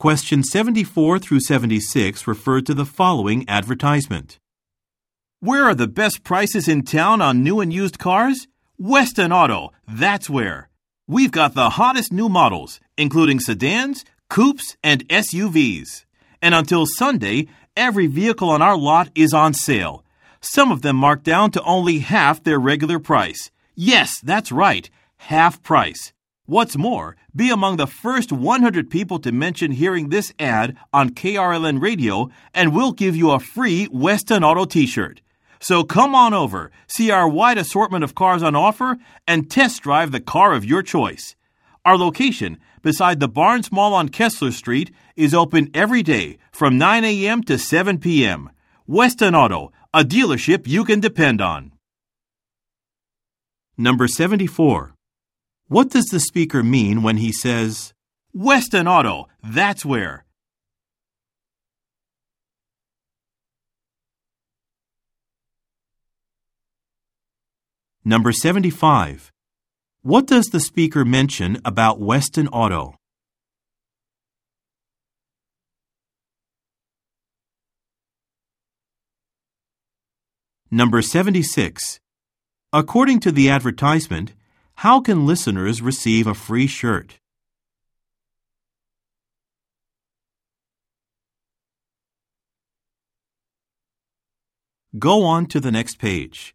Questions 74 through 76 refer to the following advertisement. Where are the best prices in town on new and used cars? Weston Auto, that's where. We've got the hottest new models, including sedans, coupes, and SUVs. And until Sunday, every vehicle on our lot is on sale. Some of them marked down to only half their regular price. Yes, that's right, half price. What's more, be among the first 100 people to mention hearing this ad on KRLN radio, and we'll give you a free Weston Auto t shirt. So come on over, see our wide assortment of cars on offer, and test drive the car of your choice. Our location, beside the Barnes Mall on Kessler Street, is open every day from 9 a.m. to 7 p.m. Weston Auto, a dealership you can depend on. Number 74. What does the speaker mean when he says, Weston Auto, that's where? Number 75. What does the speaker mention about Weston Auto? Number 76. According to the advertisement, how can listeners receive a free shirt? Go on to the next page.